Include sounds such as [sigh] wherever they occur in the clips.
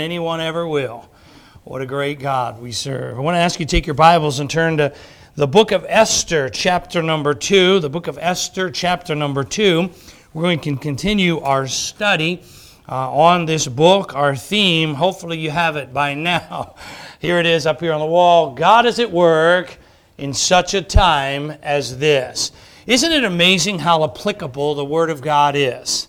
anyone ever will. What a great God we serve. I want to ask you to take your Bibles and turn to the book of Esther, chapter number 2. The book of Esther, chapter number 2. We're going to continue our study uh, on this book, our theme. Hopefully, you have it by [laughs] now. Here it is up here on the wall God is at work in such a time as this. Isn't it amazing how applicable the Word of God is?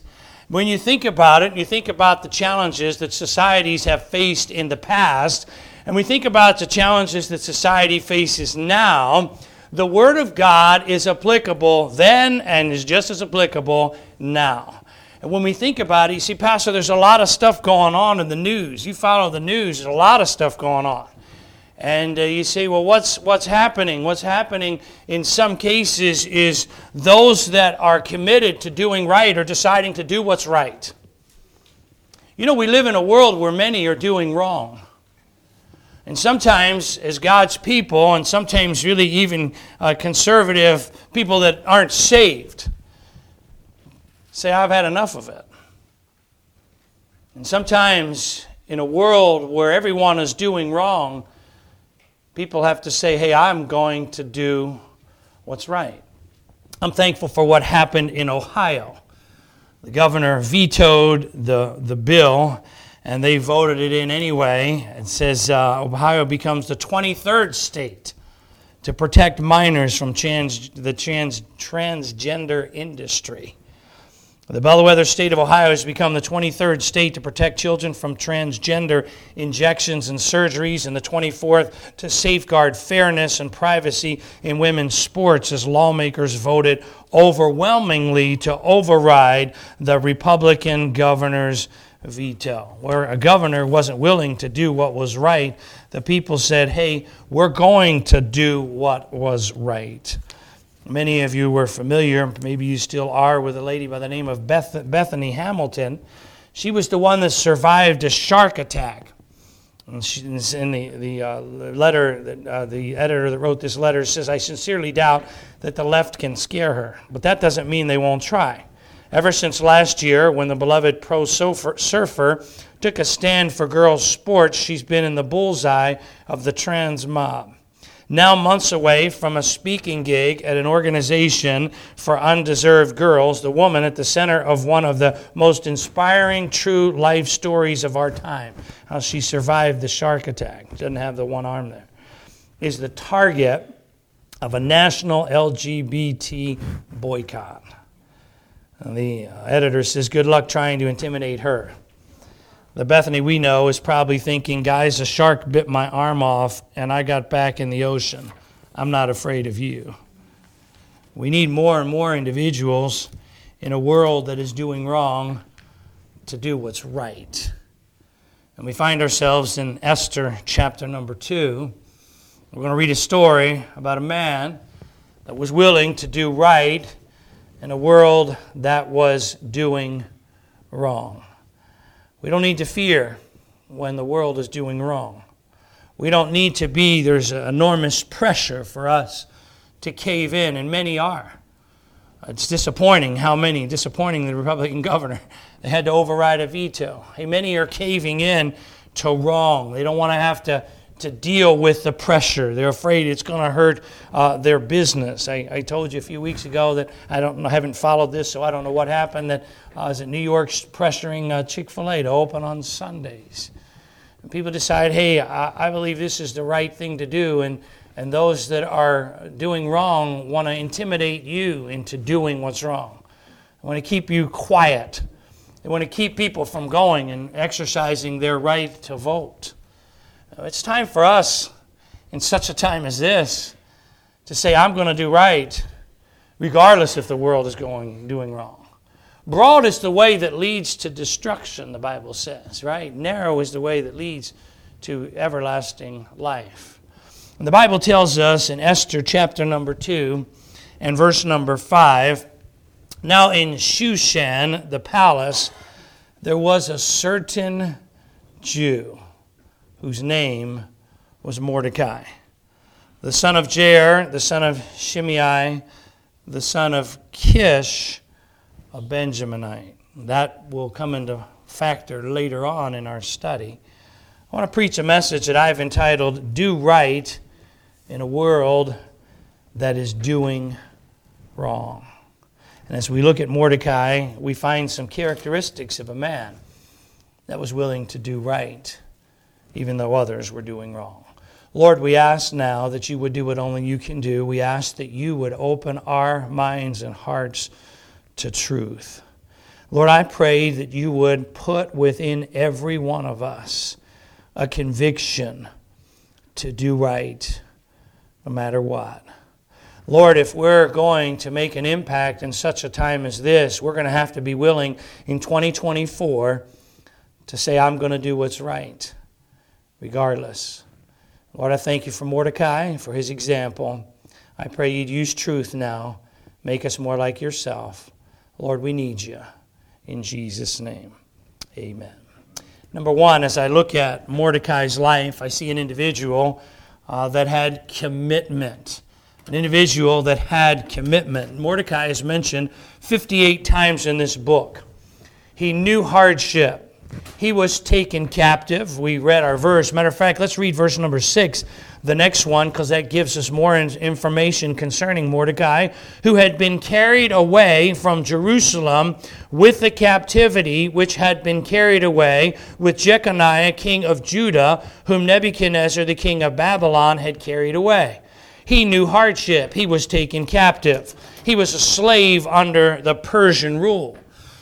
When you think about it, and you think about the challenges that societies have faced in the past, and we think about the challenges that society faces now, the Word of God is applicable then and is just as applicable now. And when we think about it, you see, Pastor, there's a lot of stuff going on in the news. You follow the news, there's a lot of stuff going on. And uh, you say, well, what's, what's happening? What's happening in some cases is those that are committed to doing right are deciding to do what's right. You know, we live in a world where many are doing wrong. And sometimes, as God's people, and sometimes really even uh, conservative people that aren't saved, say, I've had enough of it. And sometimes, in a world where everyone is doing wrong, people have to say, hey, I'm going to do what's right. I'm thankful for what happened in Ohio. The governor vetoed the, the bill, and they voted it in anyway. It says uh, Ohio becomes the 23rd state to protect minors from trans, the trans, transgender industry. The bellwether state of Ohio has become the 23rd state to protect children from transgender injections and surgeries, and the 24th to safeguard fairness and privacy in women's sports as lawmakers voted overwhelmingly to override the Republican governor's veto. Where a governor wasn't willing to do what was right, the people said, hey, we're going to do what was right. Many of you were familiar, maybe you still are, with a lady by the name of Beth, Bethany Hamilton. She was the one that survived a shark attack. And she, in the, the uh, letter, that, uh, the editor that wrote this letter says, I sincerely doubt that the left can scare her. But that doesn't mean they won't try. Ever since last year, when the beloved pro surfer took a stand for girls' sports, she's been in the bullseye of the trans mob now months away from a speaking gig at an organization for undeserved girls, the woman at the center of one of the most inspiring true life stories of our time, how she survived the shark attack, doesn't have the one arm there, is the target of a national LGBT boycott. The uh, editor says, Good luck trying to intimidate her. The Bethany we know is probably thinking, guys, a shark bit my arm off and I got back in the ocean. I'm not afraid of you. We need more and more individuals in a world that is doing wrong to do what's right. And we find ourselves in Esther chapter number two. We're going to read a story about a man that was willing to do right in a world that was doing wrong. We don't need to fear when the world is doing wrong. We don't need to be, there's enormous pressure for us to cave in, and many are. It's disappointing how many, disappointing the Republican [laughs] governor, they had to override a veto. Hey, many are caving in to wrong. They don't want to have to to deal with the pressure. They're afraid it's going to hurt uh, their business. I, I, told you a few weeks ago that I don't I haven't followed this, so I don't know what happened. That uh, is it New York's pressuring uh, Chick Fil A to open on Sundays. And people decide, hey, I, I believe this is the right thing to do, and and those that are doing wrong want to intimidate you into doing what's wrong. They want to keep you quiet. They want to keep people from going and exercising their right to vote. Uh, it's time for us, in such a time as this, to say, I'm going to do right, regardless if the world is going doing wrong. Broad is the way that leads to destruction, the Bible says, right? Narrow is the way that leads to everlasting life. And the Bible tells us in Esther chapter number 2 and verse number 5 Now in Shushan, the palace, there was a certain Jew whose name was Mordecai, the son of Jair, the son of Shimei, the son of Kish, a Benjaminite. That will come into factor later on in our study. I want to preach a message that I've entitled Do Right in a World That Is Doing Wrong. And as we look at Mordecai, we find some characteristics of a man that was willing to do right, even though others were doing wrong. Lord, we ask now that you would do what only you can do. We ask that you would open our minds and hearts to truth. Lord, I pray that you would put within every one of us a conviction to do right no matter what. Lord, if we're going to make an impact in such a time as this, we're going to have to be willing in 2024 to say, I'm going to do what's right, regardless. Lord, I thank you for Mordecai, for his example. I pray you'd use truth now. Make us more like yourself. Lord, we need you. In Jesus' name, amen. Number one, as I look at Mordecai's life, I see an individual uh, that had commitment. An individual that had commitment. Mordecai is mentioned 58 times in this book. He knew hardship. He was taken captive. We read our verse. Matter of fact, let's read verse number six the next one because that gives us more information concerning Mordecai, who had been carried away from Jerusalem with the captivity which had been carried away with Jeconiah, king of Judah, whom Nebuchadnezzar, the king of Babylon, had carried away. He knew hardship. He was taken captive. He was a slave under the Persian rule.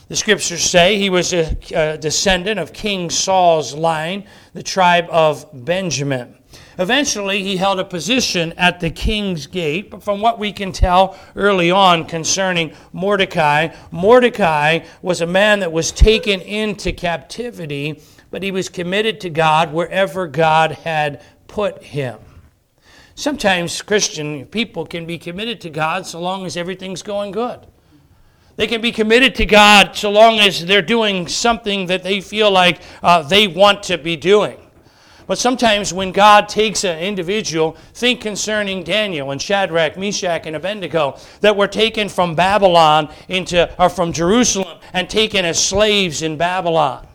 The scriptures say he was a, a descendant of King Saul's line, the tribe of Benjamin. Eventually, he held a position at the king's gate. But from what we can tell early on concerning Mordecai, Mordecai was a man that was taken into captivity, but he was committed to God wherever God had put him. Sometimes Christian people can be committed to God so long as everything's going good. They can be committed to God so long as they're doing something that they feel like uh, they want to be doing. But sometimes when God takes an individual, think concerning Daniel and Shadrach, Meshach, and Abednego, that were taken from Babylon into, or from Jerusalem and taken as slaves in Babylon.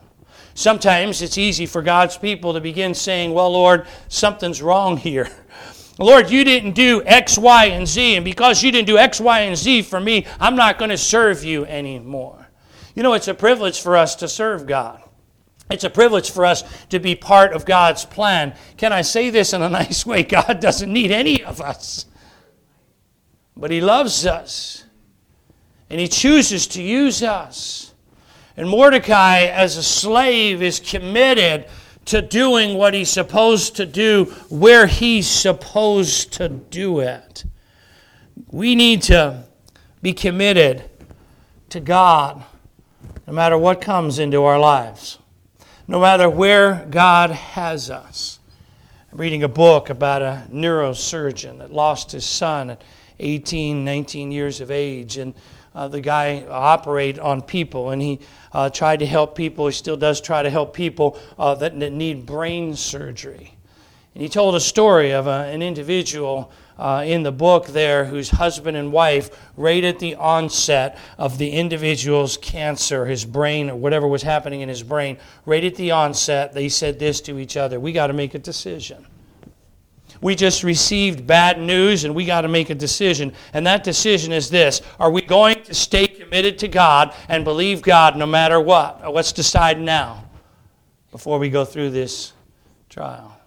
Sometimes it's easy for God's people to begin saying, Well, Lord, something's wrong here. [laughs] Lord, you didn't do X, Y, and Z, and because you didn't do X, Y, and Z for me, I'm not going to serve you anymore. You know, it's a privilege for us to serve God. It's a privilege for us to be part of God's plan. Can I say this in a [laughs] nice way? God doesn't need any of us, but He loves us, and He chooses to use us. And Mordecai, as a slave, is committed to doing what he's supposed to do where he's supposed to do it. We need to be committed to God no matter what comes into our lives no matter where God has us. I'm reading a book about a neurosurgeon that lost his son at 18, 19 years of age. And uh, the guy operate on people and he uh, tried to help people. He still does try to help people uh, that need brain surgery. And he told a story of a, an individual uh, in the book there whose husband and wife, right at the onset of the individual's cancer, his brain, or whatever was happening in his brain, right at the onset, they said this to each other We got to make a decision. We just received bad news and we got to make a decision. And that decision is this Are we going to stay committed to God and believe God no matter what? Let's decide now before we go through this trial.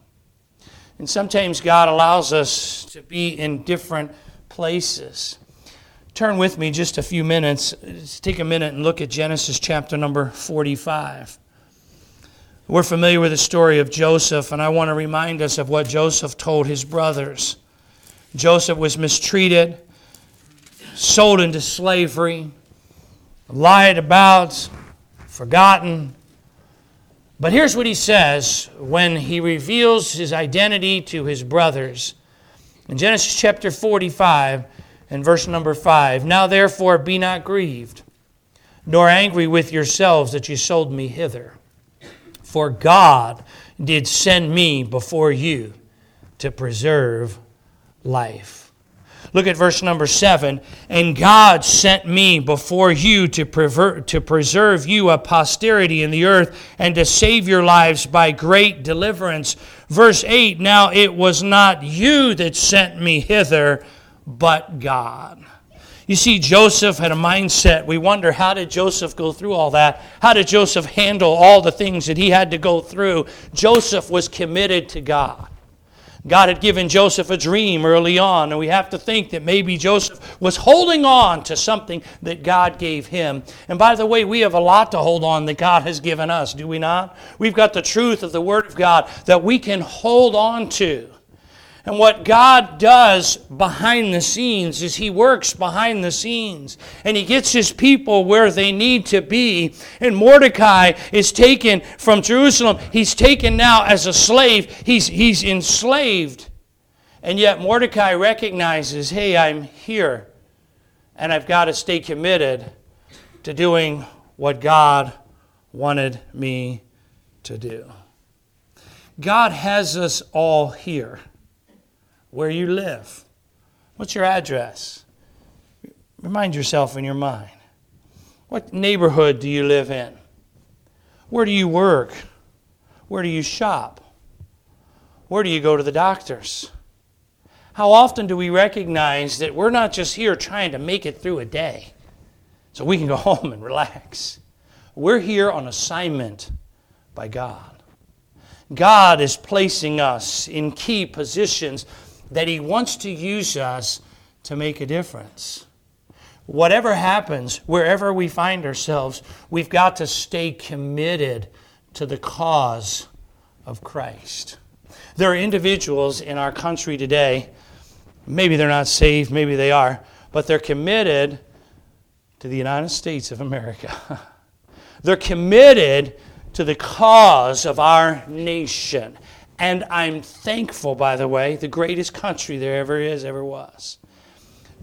And sometimes God allows us to be in different places. Turn with me just a few minutes. Let's take a minute and look at Genesis chapter number 45. We're familiar with the story of Joseph, and I want to remind us of what Joseph told his brothers. Joseph was mistreated, sold into slavery, lied about, forgotten, but here's what he says when he reveals his identity to his brothers. In Genesis chapter 45 and verse number 5 Now therefore be not grieved, nor angry with yourselves that you sold me hither. For God did send me before you to preserve life. Look at verse number seven. And God sent me before you to, pervert, to preserve you a posterity in the earth and to save your lives by great deliverance. Verse 8 Now it was not you that sent me hither, but God. You see, Joseph had a mindset. We wonder how did Joseph go through all that? How did Joseph handle all the things that he had to go through? Joseph was committed to God. God had given Joseph a dream early on, and we have to think that maybe Joseph was holding on to something that God gave him. And by the way, we have a lot to hold on that God has given us, do we not? We've got the truth of the Word of God that we can hold on to. And what God does behind the scenes is He works behind the scenes and He gets His people where they need to be. And Mordecai is taken from Jerusalem. He's taken now as a slave, he's, he's enslaved. And yet Mordecai recognizes hey, I'm here and I've got to stay committed to doing what God wanted me to do. God has us all here where you live. What's your address? Remind yourself in your mind. What neighborhood do you live in? Where do you work? Where do you shop? Where do you go to the doctors? How often do we recognize that we're not just here trying to make it through a day so we can go [laughs] home and relax? We're here on assignment by God. God is placing us in key positions that He wants to use us to make a difference. Whatever happens, wherever we find ourselves, we've got to stay committed to the cause of Christ. There are individuals in our country today, maybe they're not saved, maybe they are, but they're committed to the United States of America. [laughs] they're committed to the cause of our nation. And I'm thankful, by the way, the greatest country there ever is, ever was.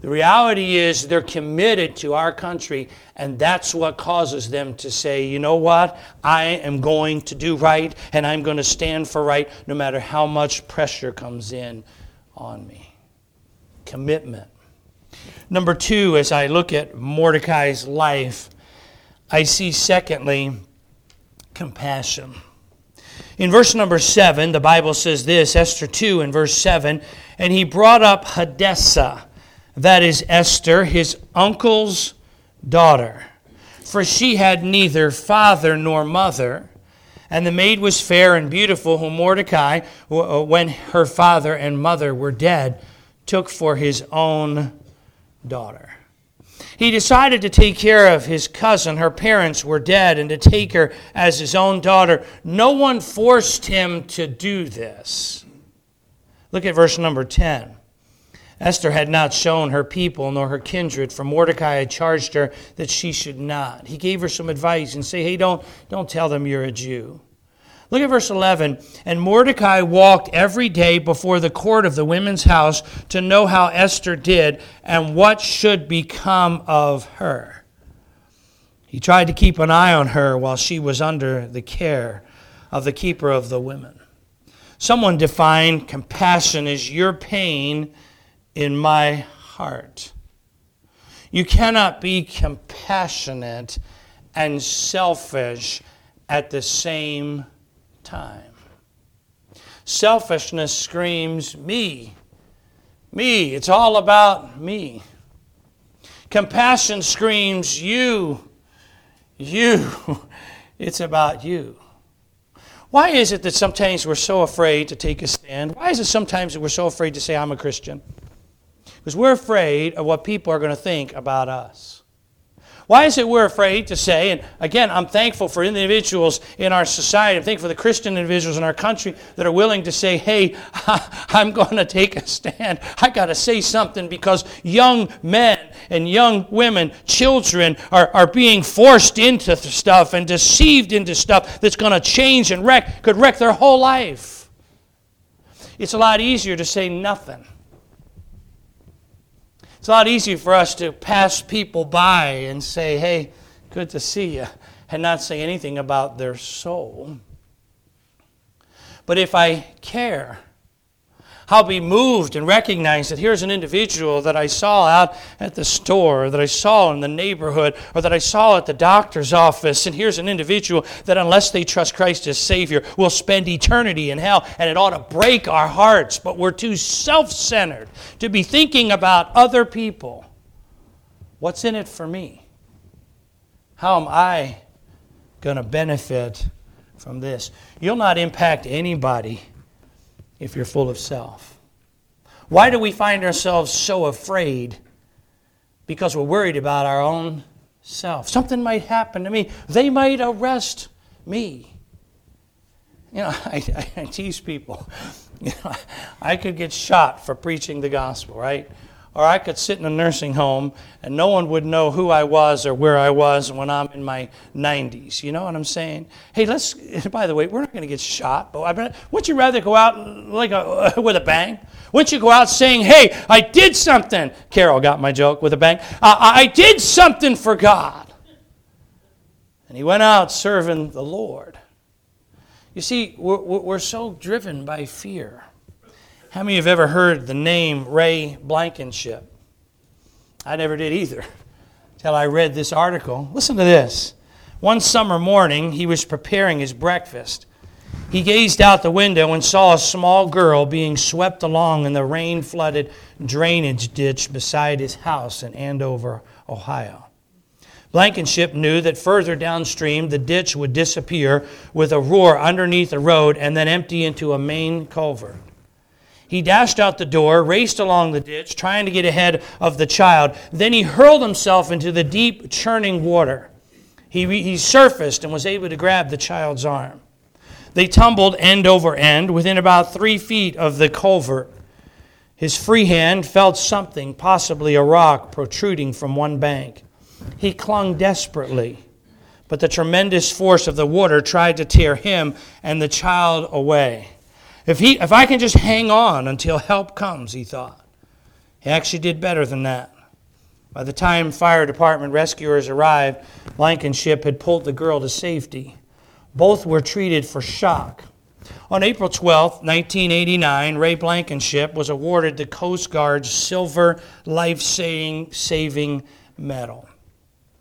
The reality is they're committed to our country, and that's what causes them to say, you know what? I am going to do right, and I'm going to stand for right no matter how much pressure comes in on me. Commitment. Number two, as I look at Mordecai's life, I see, secondly, compassion. In verse number 7, the Bible says this Esther 2 in verse 7 and he brought up Hadassah, that is Esther, his uncle's daughter. For she had neither father nor mother. And the maid was fair and beautiful, whom Mordecai, uh, when her father and mother were dead, took for his own daughter. He decided to take care of his cousin. Her parents were dead, and to take her as his own daughter. No one forced him to do this. Look at verse number 10. Esther had not shown her people nor her kindred, for Mordecai had charged her that she should not. He gave her some advice and say, "Hey, don't don't tell them you're a Jew." Look at verse 11. And Mordecai walked every day before the court of the women's house to know how Esther did and what should become of her. He tried to keep an eye on her while she was under the care of the keeper of the women. Someone defined compassion as your pain in my heart. You cannot be compassionate and selfish at the same time. Selfishness screams, me, me. It's all about me. Compassion screams, you, you. [laughs] It's about you. Why is it that sometimes we're so afraid to take a stand? Why is it sometimes that we're so afraid to say, I'm a Christian? Because we're afraid of what people are going to think about us. Why is it we're afraid to say, and again, I'm thankful for individuals in our society, I'm thankful for the Christian individuals in our country that are willing to say, hey, [laughs] I'm going to take a stand. I got to say something because young men and young women, children, are, are being forced into stuff and deceived into stuff that's going to change and wreck, could wreck their whole life. It's a lot easier to say nothing. It's a lot easier for us to pass people by and say, hey, good to see you, and not say anything about their soul. But if I care, I'll be moved and recognize that here's an individual that I saw out at the store, or that I saw in the neighborhood, or that I saw at the doctor's office. And here's an individual that, unless they trust Christ as Savior, will spend eternity in hell. And it ought to break our hearts, but we're too self centered to be thinking about other people. What's in it for me? How am I going to benefit from this? You'll not impact anybody if you're full of self. Why do we find ourselves so afraid? Because we're worried about our own self. Something might happen to me. They might arrest me. You know, [laughs] I, I, tease people. [laughs] You know, I could get shot for preaching the gospel, right? Or I could sit in a nursing home and no one would know who I was or where I was when I'm in my 90s. You know what I'm saying? Hey, let's, [laughs] by the way, we're not going to get shot, but I wouldn't you rather go out like a, [laughs] with a bang? Wouldn't you go out saying, hey, I did something? Carol got my joke with a bang. I, I did something for God. And he went out serving the Lord. You see, we're, we're so driven by fear. How many have ever heard the name Ray Blankenship? I never did either until I read this article. Listen to this. One summer morning, he was preparing his breakfast. He gazed out the window and saw a small girl being swept along in the rain flooded drainage ditch beside his house in Andover, Ohio. Blankenship knew that further downstream the ditch would disappear with a roar underneath the road and then empty into a main culvert. He dashed out the door, raced along the ditch, trying to get ahead of the child. Then he hurled himself into the deep, churning water. He, he surfaced and was able to grab the child's arm. They tumbled end over end within about three feet of the culvert. His free hand felt something, possibly a rock, protruding from one bank. He clung desperately, but the tremendous force of the water tried to tear him and the child away. If, he, if I can just hang on until help comes, he thought. He actually did better than that. By the time fire department rescuers arrived, Blankenship had pulled the girl to safety. Both were treated for shock. On April 12, 1989, Ray Blankenship was awarded the Coast Guard's Silver Life Saving Medal.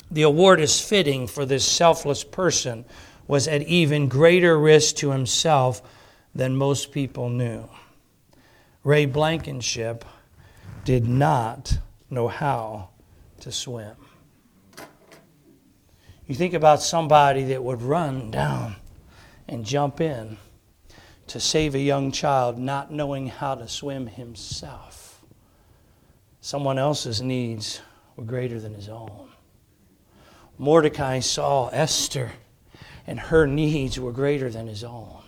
The award is fitting for this selfless person was at even greater risk to himself than most people knew. Ray Blankenship did not know how to swim. You think about somebody that would run down and jump in to save a young child not knowing how to swim himself. Someone else's needs were greater than his own. Mordecai saw Esther, and her needs were greater than his own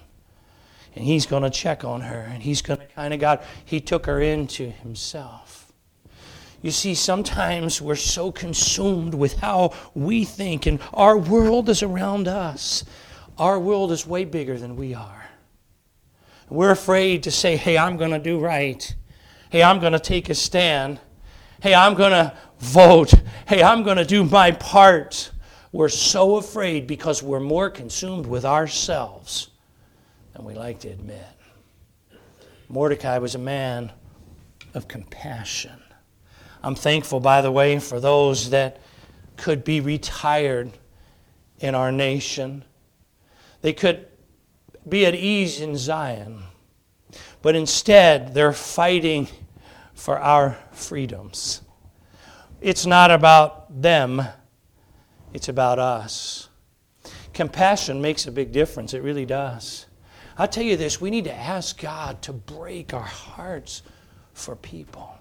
and he's going to check on her and he's going to kind of God, he took her into himself. You see, sometimes we're so consumed with how we think, and our world is around us. Our world is way bigger than we are. We're afraid to say, hey, I'm going to do right. Hey, I'm going to take a stand. Hey, I'm going to vote. Hey, I'm going to do my part. We're so afraid because we're more consumed with ourselves than we like to admit. Mordecai was a man of compassion. I'm thankful, by the way, for those that could be retired in our nation. They could be at ease in Zion, but instead they're fighting for our freedoms. It's not about them, it's about us. Compassion makes a big difference, it really does. I'll tell you this we need to ask God to break our hearts for people.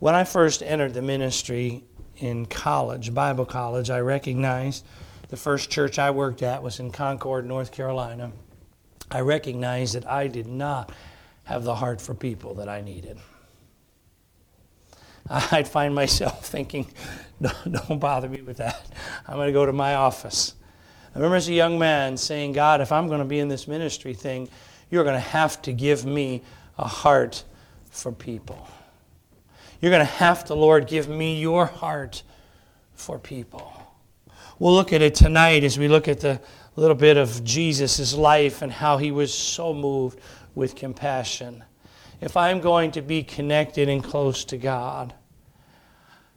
When I first entered the ministry in college, Bible college, I recognized the first church I worked at was in Concord, North Carolina. I recognized that I did not have the heart for people that I needed. [laughs] I'd find myself thinking, [laughs] don't bother me with that. I'm going to go to my office. I remember as a young man saying, God, if I'm going to be in this ministry thing, you're going to have to give me a heart for people. You're going to have to, Lord, give me your heart for people. We'll look at it tonight as we look at the little bit of Jesus' life and how he was so moved with compassion. if I'm going to be connected and close to God,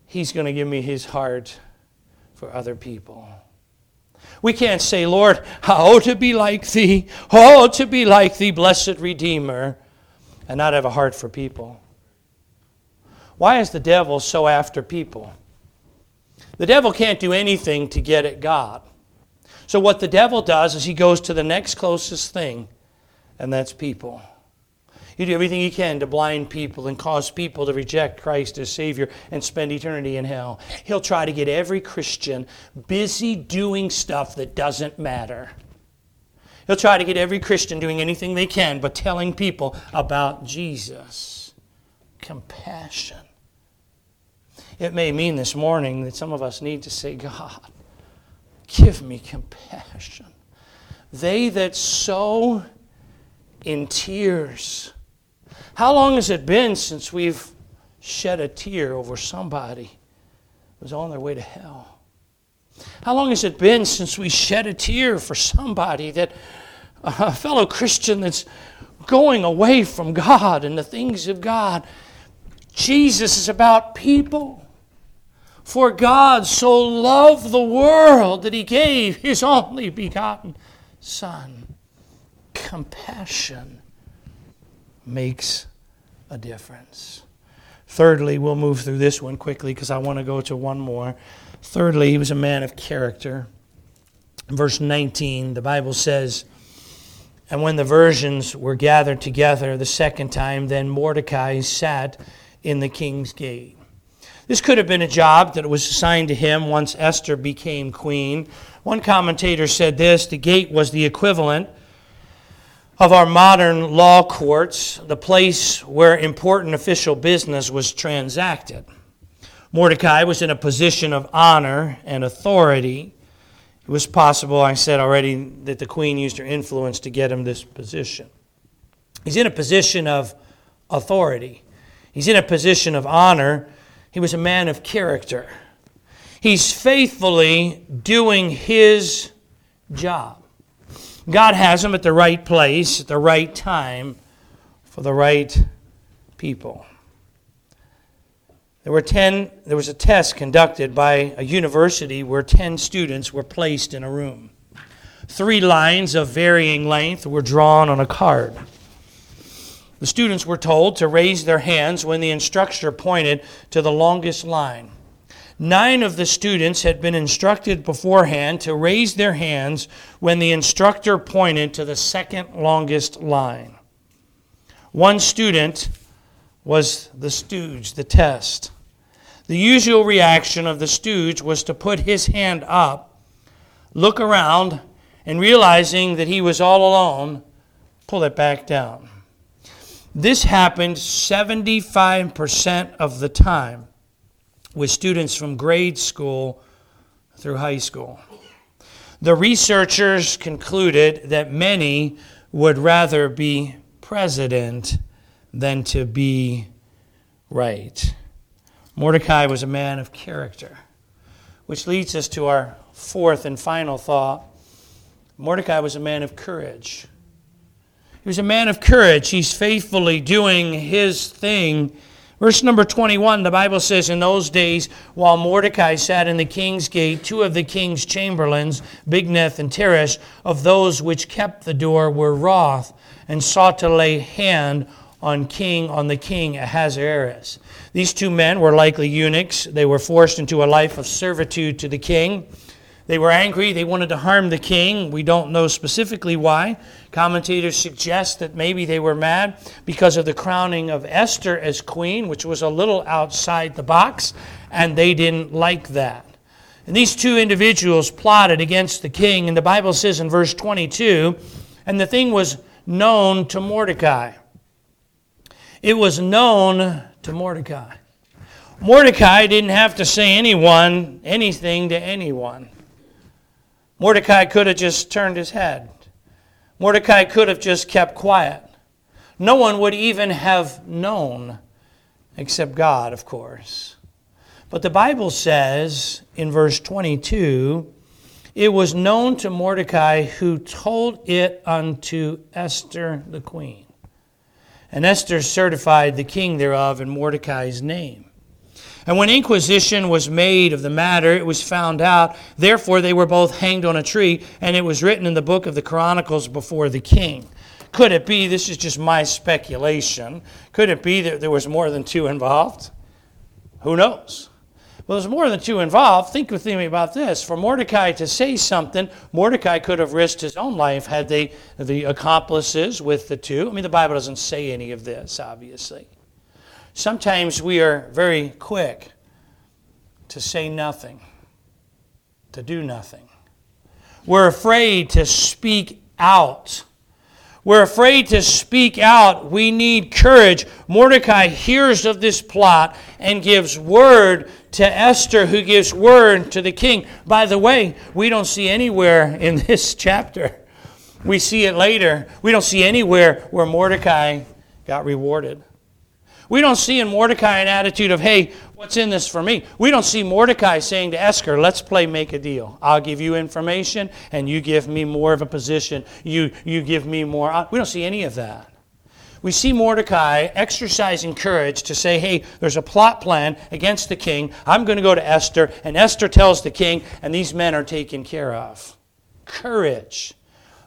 He's going to give me His heart for other people. We can't say, Lord, oh, to be like Thee, oh, to be like Thee, blessed Redeemer, and not have a heart for people. Why is the devil so after people? The devil can't do anything to get at God. So, what the devil does is he goes to the next closest thing, and that's people. You do everything you can to blind people and cause people to reject Christ as Savior and spend eternity in hell. He'll try to get every Christian busy doing stuff that doesn't matter. He'll try to get every Christian doing anything they can but telling people about Jesus. Compassion. It may mean this morning that some of us need to say, God, give me compassion. They that sow in tears. How long has it been since we've shed a tear over somebody who's on their way to hell? How long has it been since we shed a tear for somebody that, a fellow Christian that's going away from God and the things of God? Jesus is about people. For God so loved the world that he gave his only begotten Son. Compassion makes a difference. Thirdly, we'll move through this one quickly because I want to go to one more. Thirdly, he was a man of character. Verse 19, the Bible says, And when the virgins were gathered together the second time, then Mordecai sat in the king's gate. This could have been a job that was assigned to him once Esther became queen. One commentator said this the gate was the equivalent of our modern law courts, the place where important official business was transacted. Mordecai was in a position of honor and authority. It was possible, I said already, that the queen used her influence to get him this position. He's in a position of authority, he's in a position of honor he was a man of character. He's faithfully doing his job. God has them at the right place, at the right time, for the right people. There were 10 there was a test conducted by a university where 10 students were placed in a room. Three lines of varying length were drawn on a card. The students were told to raise their hands when the instructor pointed to the longest line. Nine of the students had been instructed beforehand to raise their hands when the instructor pointed to the second longest line. One student was the stooge, the test. The usual reaction of the stooge was to put his hand up, look around, and realizing that he was all alone, pull it back down. This happened 75% of the time with students from grade school through high school. The researchers concluded that many would rather be president than to be right. Mordecai was a man of character, which leads us to our fourth and final thought. Mordecai was a man of courage. He was a man of courage. He's faithfully doing his thing. Verse number 21, the Bible says, In those days, while Mordecai sat in the king's gate, two of the king's chamberlains, Bigthan and Teresh, of those which kept the door, were wroth and sought to lay hand on king on the king Ahasuerus. These two men were likely eunuchs. They were forced into a life of servitude to the king. They were angry. They wanted to harm the king. We don't know specifically why. Commentators suggest that maybe they were mad because of the crowning of Esther as queen, which was a little outside the box, and they didn't like that. And these two individuals plotted against the king, and the Bible says in verse 22 and the thing was known to Mordecai. It was known to Mordecai. Mordecai didn't have to say anyone anything to anyone. Mordecai could have just turned his head. Mordecai could have just kept quiet. No one would even have known, except God, of course. But the Bible says in verse 22 it was known to Mordecai who told it unto Esther the queen. And Esther certified the king thereof in Mordecai's name. And when inquisition was made of the matter, it was found out. Therefore, they were both hanged on a tree, and it was written in the book of the Chronicles before the king. Could it be, this is just my speculation, could it be that there was more than two involved? Who knows? Well, there's more than two involved. Think with me about this. For Mordecai to say something, Mordecai could have risked his own life had they the accomplices with the two. I mean, the Bible doesn't say any of this, obviously. Sometimes we are very quick to say nothing, to do nothing. We're afraid to speak out. We're afraid to speak out. We need courage. Mordecai hears of this plot and gives word to Esther, who gives word to the king. By the way, we don't see anywhere in [laughs] this chapter, we see it later. We don't see anywhere where Mordecai got rewarded. We don't see in Mordecai an attitude of, hey, what's in this for me? We don't see Mordecai saying to Esther, let's play make a deal. I'll give you information and you give me more of a position. You, you give me more. Uh, we don't see any of that. We see Mordecai exercising courage to say, hey, there's a plot plan against the king. I'm going to go to Esther. And Esther tells the king, and these men are taken care of. Courage.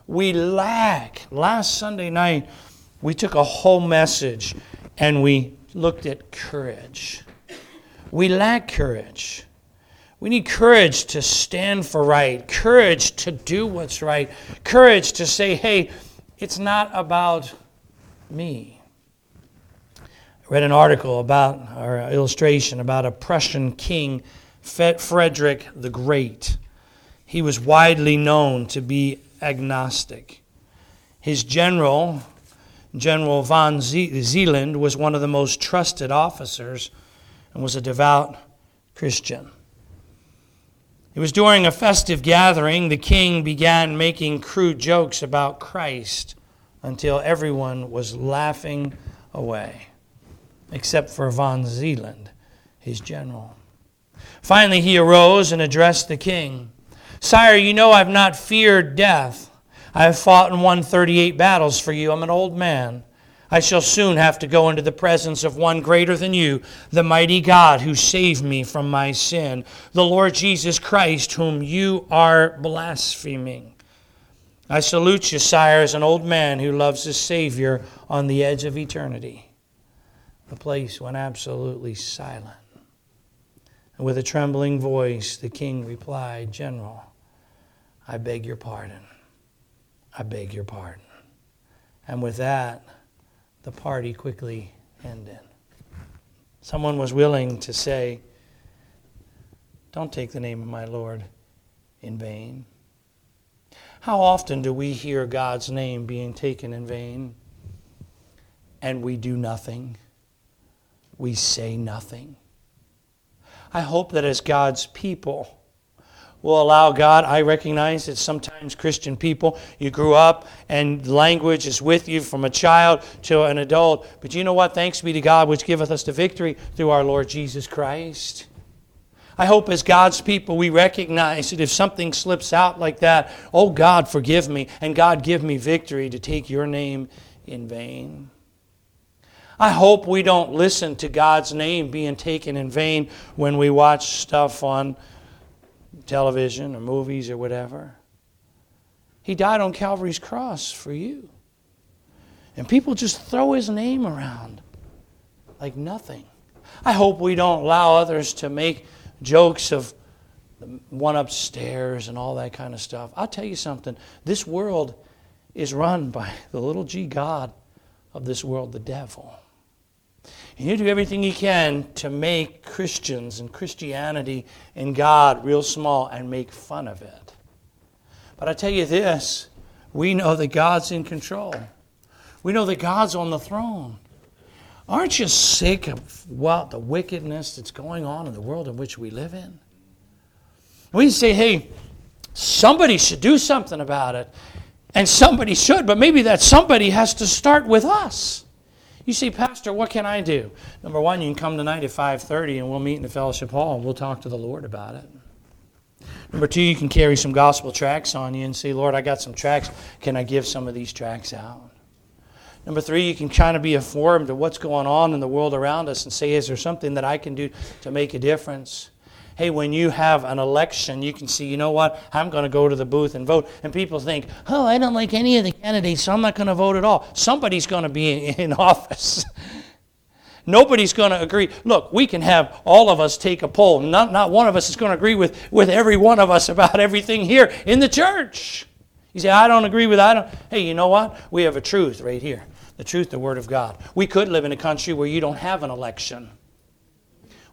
We lack. Last Sunday night, we took a whole message and we looked at courage. We lack courage. We need courage to stand for right, courage to do what's right, courage to say, hey, it's not about me. I read an article about, or illustration about a Prussian king, Frederick the Great. He was widely known to be agnostic. His general, General von Zeeland was one of the most trusted officers and was a devout Christian. It was during a festive gathering the king began making crude jokes about Christ until everyone was laughing away, except for von Zeeland, his general. Finally, he arose and addressed the king Sire, you know I've not feared death. I have fought and won 38 battles for you. I'm an old man. I shall soon have to go into the presence of one greater than you, the mighty God who saved me from my sin, the Lord Jesus Christ, whom you are blaspheming. I salute you, sire, as an old man who loves his Savior on the edge of eternity. The place went absolutely silent. And with a trembling voice, the king replied, General, I beg your pardon. I beg your pardon. And with that, the party quickly ended. Someone was willing to say, Don't take the name of my Lord in vain. How often do we hear God's name being taken in vain and we do nothing? We say nothing. I hope that as God's people, will allow God. I recognize that sometimes Christian people, you grew up and language is with you from a child to an adult. But you know what? Thanks be to God, which giveth us the victory through our Lord Jesus Christ. I hope as God's people we recognize that if something slips out like that, oh God, forgive me, and God, give me victory to take your name in vain. I hope we don't listen to God's name being taken in vain when we watch stuff on television or movies or whatever. He died on Calvary's cross for you. And people just throw his name around like nothing. I hope we don't allow others to make jokes of the one upstairs and all that kind of stuff. I'll tell you something this world is run by the little g God of this world, the devil. And you do everything you can to make Christians and Christianity and God real small and make fun of it. But I tell you this we know that God's in control, we know that God's on the throne. Aren't you sick of what the wickedness that's going on in the world in which we live in? We say, hey, somebody should do something about it. And somebody should, but maybe that somebody has to start with us. You say, Pastor, what can I do? Number one, you can come tonight at 5.30 and we'll meet in the fellowship hall and we'll talk to the Lord about it. Number two, you can carry some gospel tracts on you and say, Lord, I got some tracts. Can I give some of these tracts out? Number three, you can kind of be informed of what's going on in the world around us and say, is there something that I can do to make a difference? Hey, when you have an election, you can see, you know what, I'm going to go to the booth and vote. And people think, oh, I don't like any of the candidates, so I'm not going to vote at all. Somebody's going to be [laughs] in office. Nobody's going to agree. Look, we can have all of us take a poll. Not, not one of us is going to agree with, with every one of us about [laughs] everything here in the church. You say, I don't agree with. I don't. Hey, you know what? We have a truth right here the truth, the Word of God. We could live in a country where you don't have an election.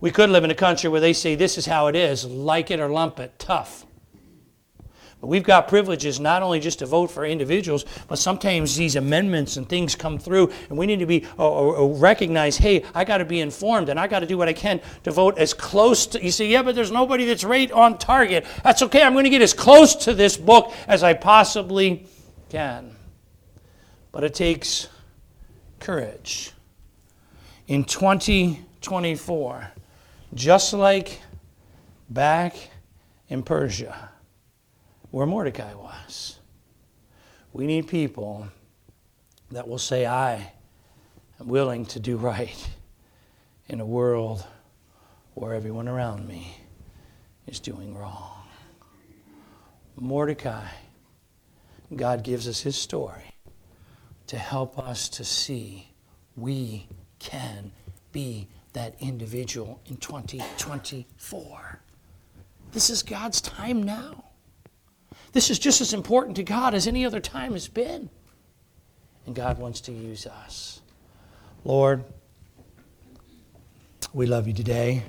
We could live in a country where they say this is how it is, like it or lump it, tough. But we've got privileges not only just to vote for individuals, but sometimes these amendments and things come through, and we need to be uh, uh, recognize, hey, I got to be informed, and I got to do what I can to vote as close to. You say, yeah, but there's nobody that's right on target. That's okay. I'm going to get as close to this book as I possibly can. But it takes courage. In 2024, just like back in Persia, where Mordecai was, we need people that will say, I am willing to do right in a world where everyone around me is doing wrong. Mordecai, God gives us his story to help us to see we can be that individual in 2024. This is God's time now. This is just as important to God as any other time has been. And God wants to use us. Lord, we love you today.